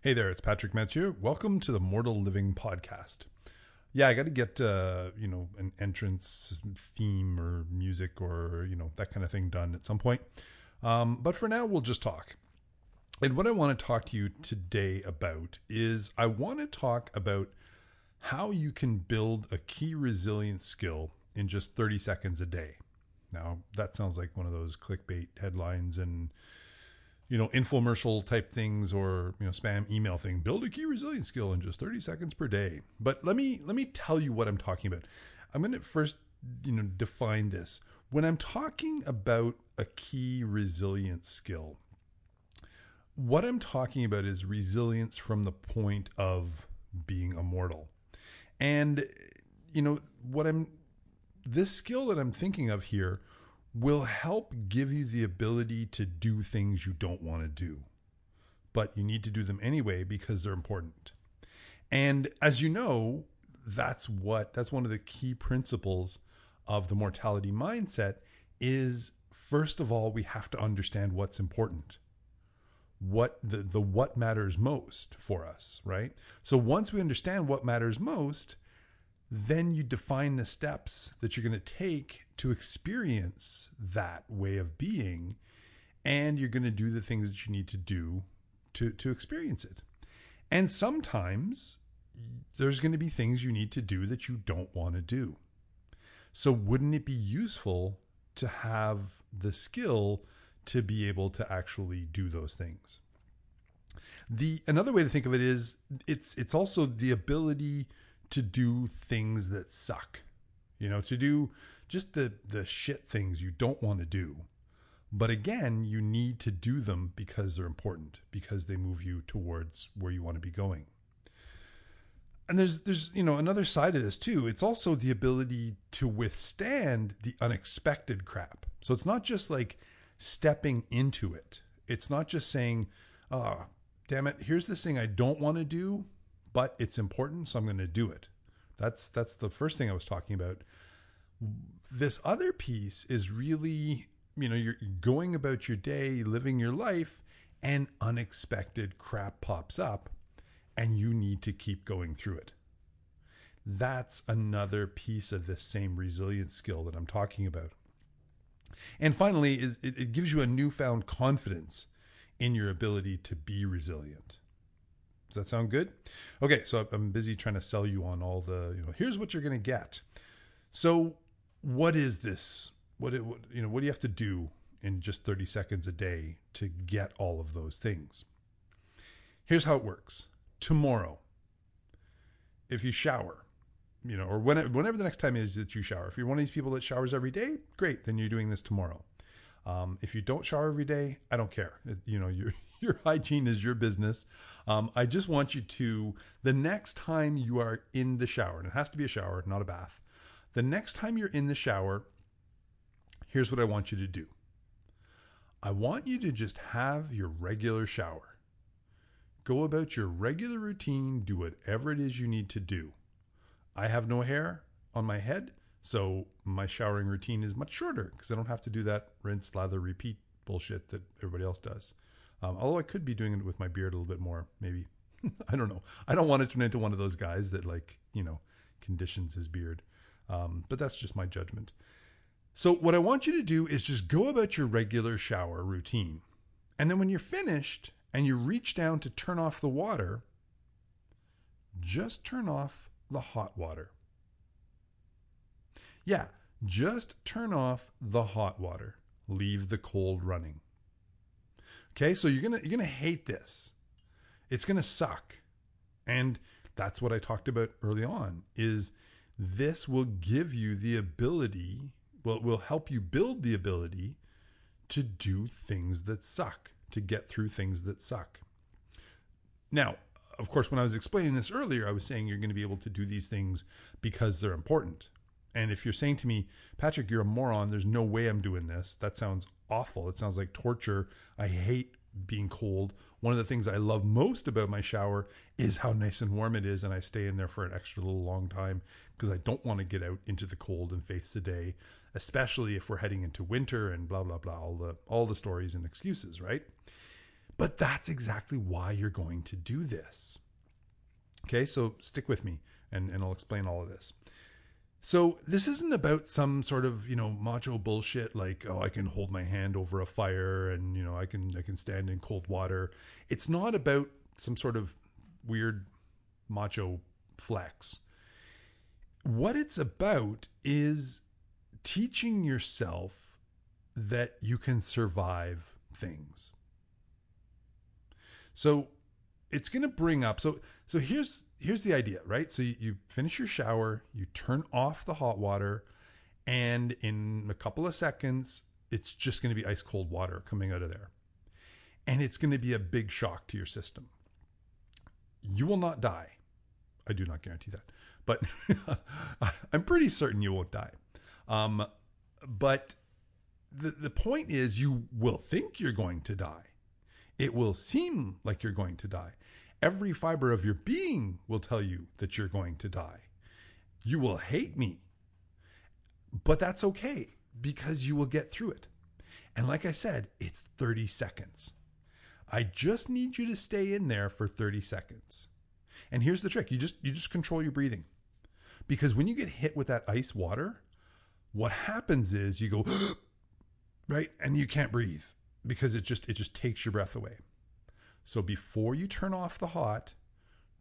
Hey there, it's Patrick Mathieu. Welcome to the Mortal Living Podcast. Yeah, I got to get uh, you know an entrance theme or music or you know that kind of thing done at some point. Um, but for now, we'll just talk. And what I want to talk to you today about is I want to talk about how you can build a key resilience skill in just 30 seconds a day. Now, that sounds like one of those clickbait headlines and you know, infomercial type things or, you know, spam email thing. Build a key resilience skill in just 30 seconds per day. But let me let me tell you what I'm talking about. I'm going to first, you know, define this. When I'm talking about a key resilience skill, what I'm talking about is resilience from the point of being immortal. And you know, what I'm this skill that I'm thinking of here will help give you the ability to do things you don't want to do, but you need to do them anyway because they're important. And as you know, that's what that's one of the key principles of the mortality mindset is first of all we have to understand what's important. What the, the what matters most for us right? So once we understand what matters most then you define the steps that you're going to take to experience that way of being and you're going to do the things that you need to do to to experience it. And sometimes there's going to be things you need to do that you don't want to do. So wouldn't it be useful to have the skill to be able to actually do those things? The another way to think of it is it's it's also the ability to do things that suck. You know, to do just the the shit things you don't want to do. But again, you need to do them because they're important, because they move you towards where you want to be going. And there's there's you know another side of this too. It's also the ability to withstand the unexpected crap. So it's not just like stepping into it. It's not just saying, "Oh, damn it, here's this thing I don't want to do, but it's important, so I'm going to do it. That's that's the first thing I was talking about. This other piece is really, you know, you're going about your day, living your life, and unexpected crap pops up, and you need to keep going through it. That's another piece of this same resilience skill that I'm talking about. And finally, is it, it gives you a newfound confidence in your ability to be resilient. Does that sound good? Okay, so I'm busy trying to sell you on all the, you know, here's what you're going to get. So, what is this? What, it, what you know, what do you have to do in just 30 seconds a day to get all of those things? Here's how it works. Tomorrow, if you shower, you know, or whenever, whenever the next time is that you shower, if you're one of these people that showers every day, great, then you're doing this tomorrow. Um, if you don't shower every day, I don't care. You know, you're your hygiene is your business. Um, I just want you to, the next time you are in the shower, and it has to be a shower, not a bath, the next time you're in the shower, here's what I want you to do I want you to just have your regular shower. Go about your regular routine, do whatever it is you need to do. I have no hair on my head, so my showering routine is much shorter because I don't have to do that rinse, lather, repeat bullshit that everybody else does. Um, although I could be doing it with my beard a little bit more, maybe. I don't know. I don't want to turn into one of those guys that like you know conditions his beard. Um, but that's just my judgment. So what I want you to do is just go about your regular shower routine, and then when you're finished and you reach down to turn off the water, just turn off the hot water. Yeah, just turn off the hot water. Leave the cold running. Okay, so you're gonna you're gonna hate this. It's gonna suck, and that's what I talked about early on. Is this will give you the ability, well, will help you build the ability to do things that suck, to get through things that suck. Now, of course, when I was explaining this earlier, I was saying you're going to be able to do these things because they're important. And if you're saying to me, Patrick, you're a moron, there's no way I'm doing this, that sounds awful. It sounds like torture. I hate being cold. One of the things I love most about my shower is how nice and warm it is, and I stay in there for an extra little long time because I don't want to get out into the cold and face the day, especially if we're heading into winter and blah blah blah. All the all the stories and excuses, right? But that's exactly why you're going to do this. Okay, so stick with me and, and I'll explain all of this. So this isn't about some sort of, you know, macho bullshit like, oh, I can hold my hand over a fire and, you know, I can I can stand in cold water. It's not about some sort of weird macho flex. What it's about is teaching yourself that you can survive things. So it's going to bring up so so here's here's the idea, right? So you, finish your shower, you turn off the hot water, and in a couple of seconds, it's just going to be ice cold water coming out of there. And it's going to be a big shock to your system. You will not die. I do not guarantee that, but I'm pretty certain you won't die. Um, but the, the point is, you will think you're going to die. It will seem like you're going to die. Every fiber of your being will tell you that you're going to die. You will hate me, but that's okay because you will get through it. And like I said, it's 30 seconds. I just need you to stay in there for 30 seconds. And here's the trick. You just you just control your breathing. Because when you get hit with that ice water, what happens is you go right and you can't breathe because it just it just takes your breath away. So before you turn off the hot,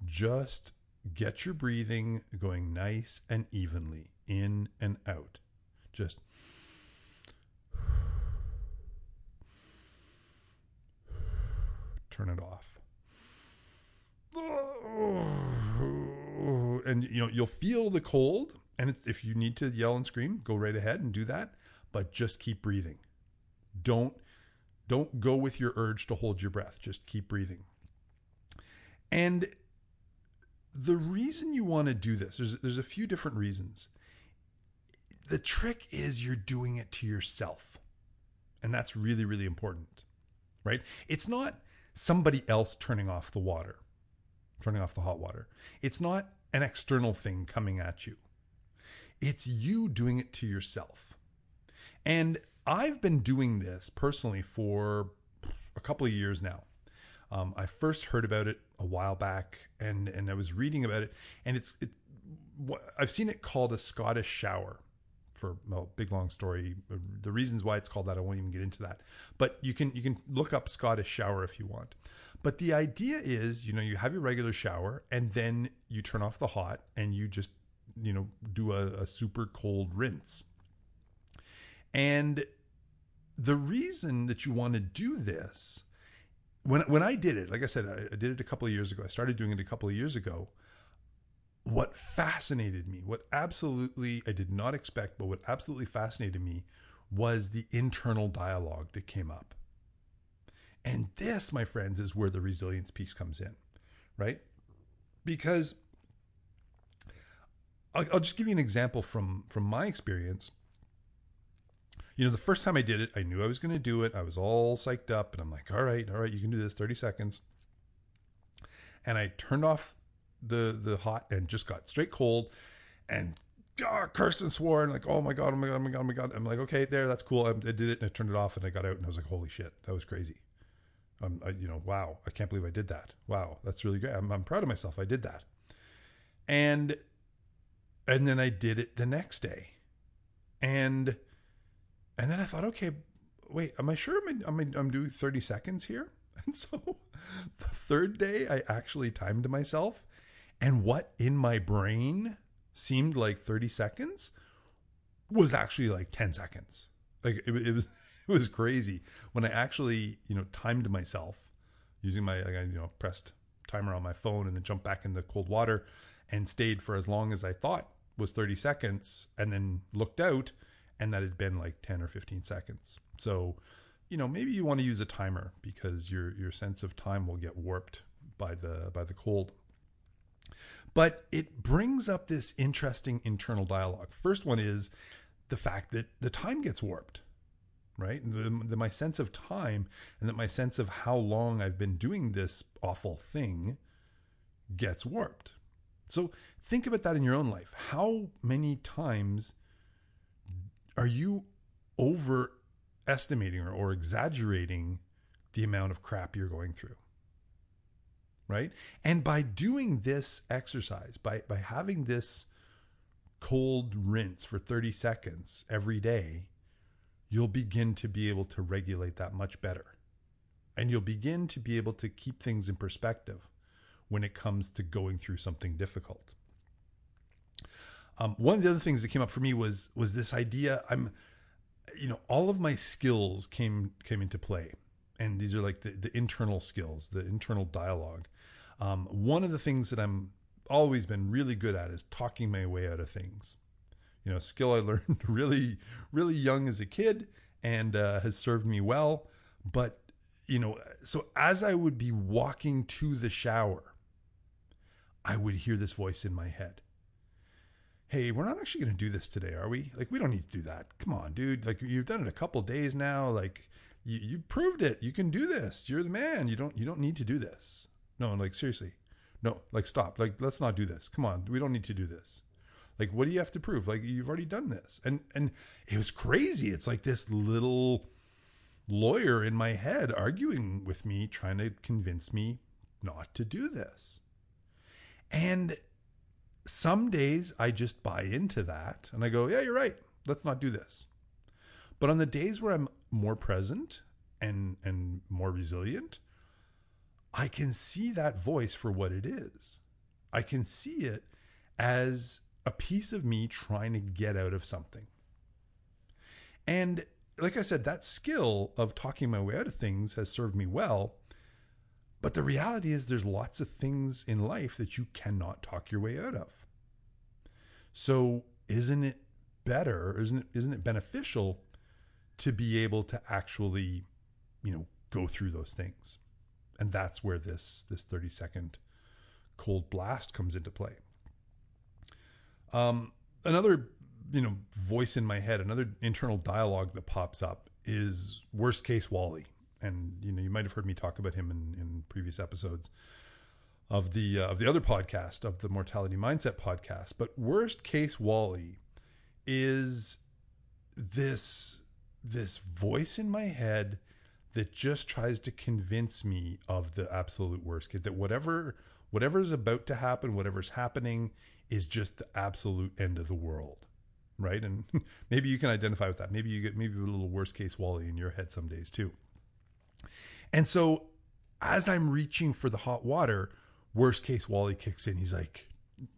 just get your breathing going nice and evenly in and out. Just turn it off. And you know, you'll feel the cold and if you need to yell and scream, go right ahead and do that, but just keep breathing. Don't don't go with your urge to hold your breath. Just keep breathing. And the reason you want to do this, there's, there's a few different reasons. The trick is you're doing it to yourself. And that's really, really important, right? It's not somebody else turning off the water, turning off the hot water. It's not an external thing coming at you. It's you doing it to yourself. And I've been doing this personally for a couple of years now. Um, I first heard about it a while back, and and I was reading about it, and it's it. I've seen it called a Scottish shower. For well, big long story, the reasons why it's called that I won't even get into that. But you can you can look up Scottish shower if you want. But the idea is, you know, you have your regular shower, and then you turn off the hot, and you just you know do a, a super cold rinse. And the reason that you want to do this, when when I did it, like I said, I, I did it a couple of years ago. I started doing it a couple of years ago. What fascinated me, what absolutely I did not expect, but what absolutely fascinated me was the internal dialogue that came up. And this, my friends, is where the resilience piece comes in, right? Because I'll, I'll just give you an example from from my experience you know, the first time I did it, I knew I was going to do it. I was all psyched up and I'm like, all right, all right, you can do this 30 seconds. And I turned off the the hot and just got straight cold and oh, cursed and swore and like, oh my God, oh my God, oh my God, oh my God. I'm like, okay, there, that's cool. I, I did it and I turned it off and I got out and I was like, holy shit, that was crazy. Um, I, you know, wow, I can't believe I did that. Wow, that's really great. I'm, I'm proud of myself. I did that. And and then I did it the next day. And and then I thought, okay, wait, am I sure I'm, I'm, I'm doing 30 seconds here? And so the third day, I actually timed myself. And what in my brain seemed like 30 seconds was actually like 10 seconds. Like it, it was, it was crazy when I actually, you know, timed myself using my, like I, you know, pressed timer on my phone and then jumped back in the cold water and stayed for as long as I thought was 30 seconds and then looked out and that had been like 10 or 15 seconds. So, you know, maybe you want to use a timer because your your sense of time will get warped by the by the cold. But it brings up this interesting internal dialogue. First one is the fact that the time gets warped, right? The, the, my sense of time and that my sense of how long I've been doing this awful thing gets warped. So think about that in your own life. How many times are you overestimating or, or exaggerating the amount of crap you're going through. Right? And by doing this exercise, by by having this cold rinse for 30 seconds every day, you'll begin to be able to regulate that much better. And you'll begin to be able to keep things in perspective when it comes to going through something difficult. Um, one of the other things that came up for me was was this idea. I'm, you know, all of my skills came came into play, and these are like the, the internal skills, the internal dialogue. Um, one of the things that I'm always been really good at is talking my way out of things. You know, skill I learned really really young as a kid and uh, has served me well. But you know, so as I would be walking to the shower, I would hear this voice in my head hey, we're not actually going to do this today, are we? Like, we don't need to do that. Come on, dude. Like, you've done it a couple days now. Like, you, you proved it. You can do this. You're the man. You don't, you don't need to do this. No, like, seriously. No, like, stop. Like, let's not do this. Come on. We don't need to do this. Like, what do you have to prove? Like, you've already done this. And, and it was crazy. It's like this little lawyer in my head arguing with me, trying to convince me not to do this. And some days I just buy into that and I go, yeah, you're right. Let's not do this. But on the days where I'm more present and and more resilient, I can see that voice for what it is. I can see it as a piece of me trying to get out of something. And like I said, that skill of talking my way out of things has served me well. But the reality is, there's lots of things in life that you cannot talk your way out of. So isn't it better? Isn't it isn't it beneficial to be able to actually, you know, go through those things? And that's where this this 30 second cold blast comes into play. Um, another you know voice in my head, another internal dialogue that pops up is worst case Wally, and you know you might have heard me talk about him in, in previous episodes of the uh, of the other podcast of the mortality mindset podcast. But worst case wally is this this voice in my head that just tries to convince me of the absolute worst case that whatever whatever is about to happen whatever's happening is just the absolute end of the world right? And maybe you can identify with that. Maybe you get maybe a little worst case wally in your head some days too and so as i'm reaching for the hot water worst case Wally kicks in. He's like,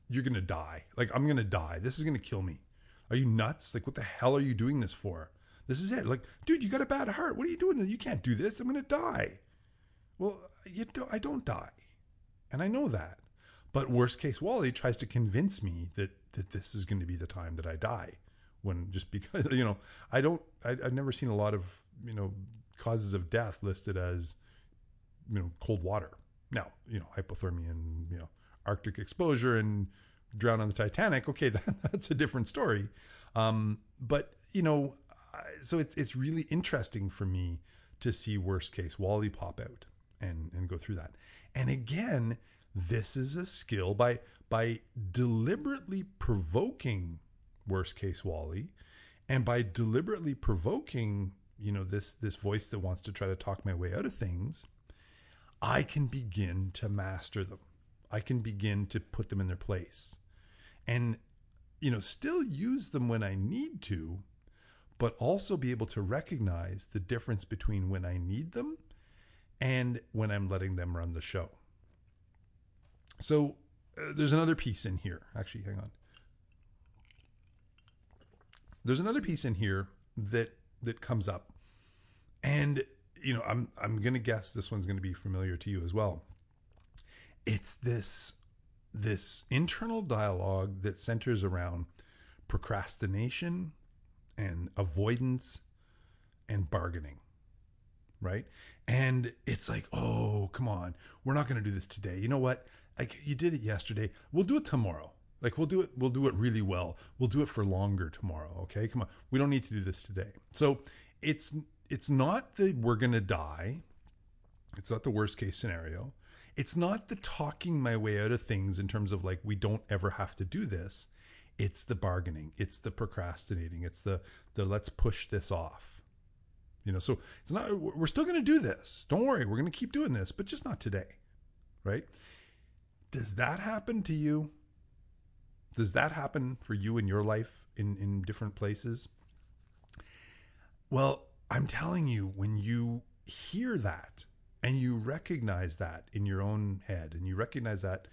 You're gonna die. Like, I'm gonna die. This is gonna kill me. Are you nuts? Like, what the hell are you doing this for? This is it. Like, dude, you got a bad heart. What are you doing? You can't do this. I'm gonna die. Well, you don't I don't die. And I know that. But worst case Wally tries to convince me that that this is going to be the time that I die. When just because you know, I don't I, I've never seen a lot of, you know, causes of death listed as you know, cold water now, you know, hypothermia and, you know, Arctic exposure and drown on the Titanic. Okay, that, that's a different story. Um, but, you know, so it's, it's really interesting for me to see worst case Wally pop out and, and go through that. And again, this is a skill by, by deliberately provoking worst case Wally and by deliberately provoking, you know, this, this voice that wants to try to talk my way out of things I can begin to master them. I can begin to put them in their place. And, you know, still use them when I need to, but also be able to recognize the difference between when I need them and when I'm letting them run the show. So uh, there's another piece in here. Actually, hang on. There's another piece in here that that comes up. And you know, I'm I'm gonna guess this one's gonna be familiar to you as well. It's this this internal dialogue that centers around procrastination and avoidance and bargaining right? And it's like oh come on. We're not going to do this today. You know what? Like you did it yesterday. We'll do it tomorrow like we'll do it we'll do it really well we'll do it for longer tomorrow okay come on we don't need to do this today so it's it's not the we're going to die. It's not the worst case scenario. It's not the talking my way out of things in terms of like we don't ever have to do this. It's the bargaining. It's the procrastinating. It's the the let's push this off. You know, so it's not, we're still going to do this. Don't worry. We're going to keep doing this, but just not today. Right. Does that happen to you? Does that happen for you in your life in, in different places? Well, I'm telling you, when you hear that and you recognize that in your own head and you recognize that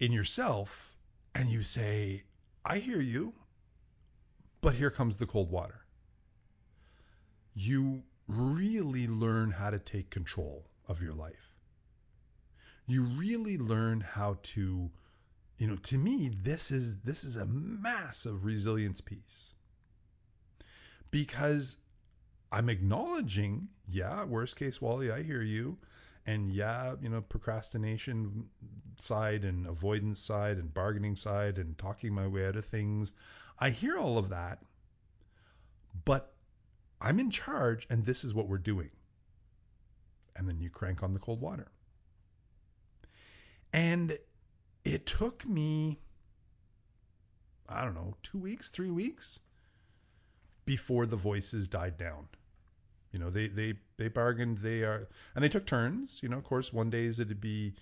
in yourself and you say, I hear you, but here comes the cold water. You really learn how to take control of your life. You really learn how to, you know, to me, this is this is a massive resilience piece. Because I'm acknowledging, yeah, worst case, Wally, I hear you. And yeah, you know, procrastination side and avoidance side and bargaining side and talking my way out of things. I hear all of that, but I'm in charge and this is what we're doing. And then you crank on the cold water. And it took me, I don't know, two weeks, three weeks before the voices died down. You know, they they they bargained. They are, and they took turns. You know, of course, one days it'd be,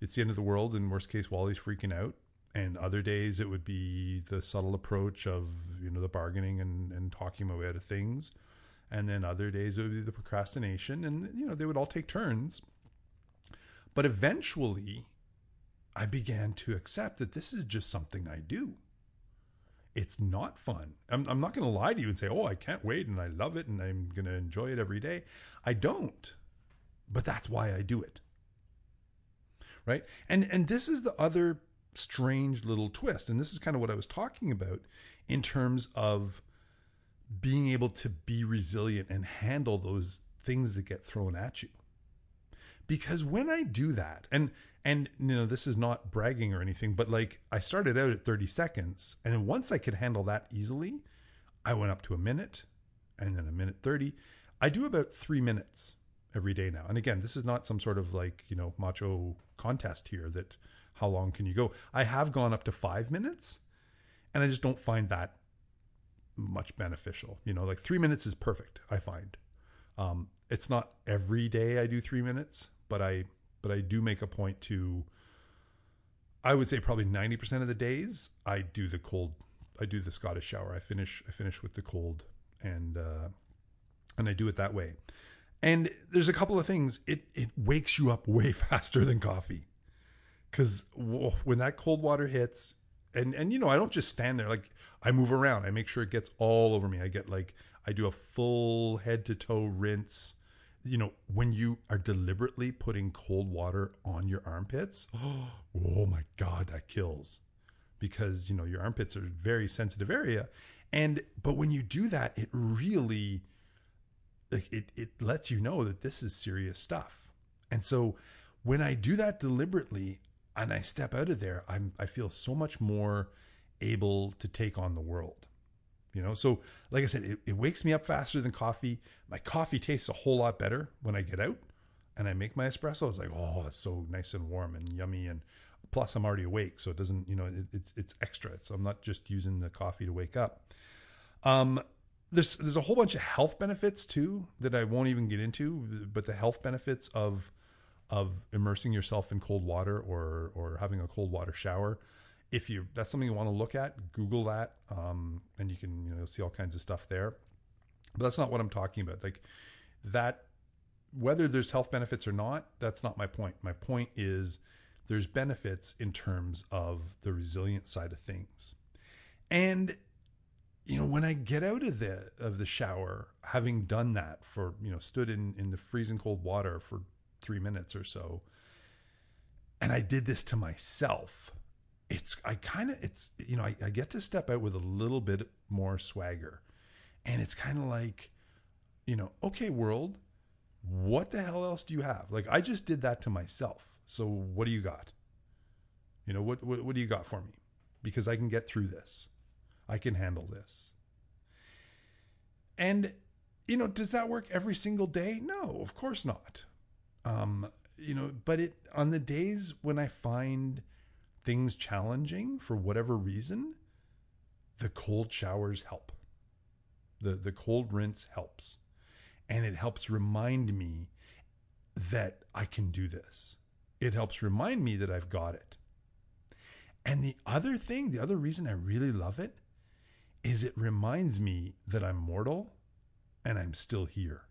it's the end of the world, and worst case, Wally's freaking out, and other days it would be the subtle approach of you know the bargaining and and talking my way out of things, and then other days it would be the procrastination, and you know they would all take turns. But eventually, I began to accept that this is just something I do it's not fun. I'm, I'm not going to lie to you and say, oh, I can't wait and I love it and I'm going to enjoy it every day. I don't. But that's why I do it. Right? And and this is the other strange little twist. And this is kind of what I was talking about in terms of being able to be resilient and handle those things that get thrown at you. Because when I do that, and and you know, this is not bragging or anything, but like I started out at 30 seconds, and once I could handle that easily, I went up to a minute, and then a minute 30. I do about three minutes every day now. And again, this is not some sort of like you know macho contest here that how long can you go? I have gone up to five minutes, and I just don't find that much beneficial. You know, like three minutes is perfect. I find. Um, it's not every day I do three minutes, but I but I do make a point to I would say probably 90% of the days I do the cold I do the Scottish shower. I finish I finish with the cold and uh and I do it that way. And there's a couple of things it it wakes you up way faster than coffee. Cuz when that cold water hits and and you know, I don't just stand there like I move around. I make sure it gets all over me. I get like I do a full head to toe rinse you know, when you are deliberately putting cold water on your armpits, oh my God, that kills because, you know, your armpits are a very sensitive area. And, but when you do that, it really, like, it, it lets you know that this is serious stuff. And so when I do that deliberately and I step out of there, I'm, I feel so much more able to take on the world you know? So like i said it, it wakes me up faster than coffee. My coffee tastes a whole lot better when i get out and i make my espresso. It's like oh it's so nice and warm and yummy. And plus i'm already awake so it doesn't you know it, it's it's extra. So i'm not just using the coffee to wake up. Um there's there's a whole bunch of health benefits too that i won't even get into but the health benefits of of immersing yourself in cold water or or having a cold water shower if you that's something you want to look at, Google that, um, and you can you know see all kinds of stuff there. But that's not what I'm talking about. Like that, whether there's health benefits or not, that's not my point. My point is there's benefits in terms of the resilient side of things, and you know when I get out of the of the shower, having done that for you know stood in in the freezing cold water for three minutes or so, and I did this to myself it's I kind of it's you know I, I get to step out with a little bit more swagger, and it's kind of like, you know, okay, world, what the hell else do you have? Like I just did that to myself. So what do you got? You know what what, what do you got for me? Because I can get through this. I can handle this. And you know, does that work every single day? No, of course not. Um, you know, but it on the days when I find things challenging for whatever reason, the cold showers help. The the cold rinse helps. And it helps remind me that I can do this. It helps remind me that I've got it. And the other thing, the other reason I really love it is it reminds me that I'm mortal and I'm still here.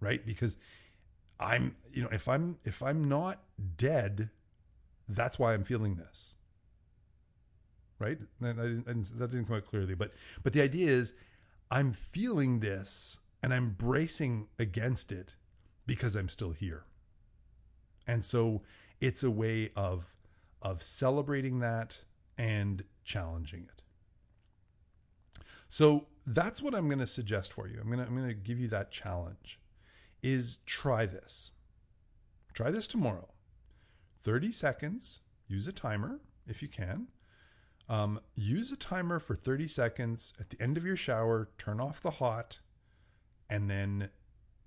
Right? Because I'm, you know, if I'm if I'm not dead, that's why I'm feeling this. Right? That didn't, that didn't come out clearly, but but the idea is I'm feeling this and I'm bracing against it because I'm still here. And so it's a way of of celebrating that and challenging it. So that's what I'm going to suggest for you. I'm going to I'm going to give you that challenge is try this. Try this tomorrow. 30 seconds, use a timer if you can. Um, use a timer for 30 seconds at the end of your shower, turn off the hot, and then,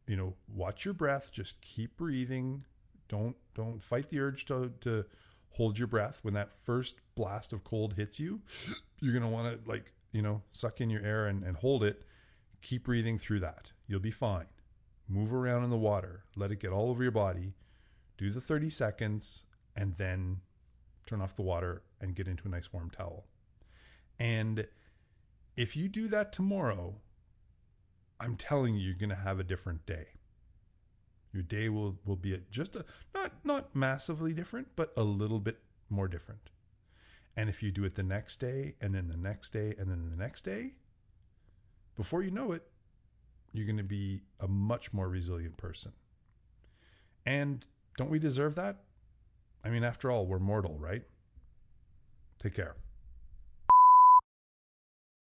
you know, watch your breath. Just keep breathing. Don't don't fight the urge to, to hold your breath. When that first blast of cold hits you, you're gonna want to like, you know, suck in your air and, and hold it. Keep breathing through that. You'll be fine move around in the water, let it get all over your body, do the 30 seconds, and then turn off the water and get into a nice warm towel. And if you do that tomorrow, I'm telling you, you're going to have a different day. Your day will, will be just a, not, not massively different, but a little bit more different. And if you do it the next day, and then the next day, and then the next day, before you know it, you're going to be a much more resilient person. And don't we deserve that? I mean, after all, we're mortal, right? Take care.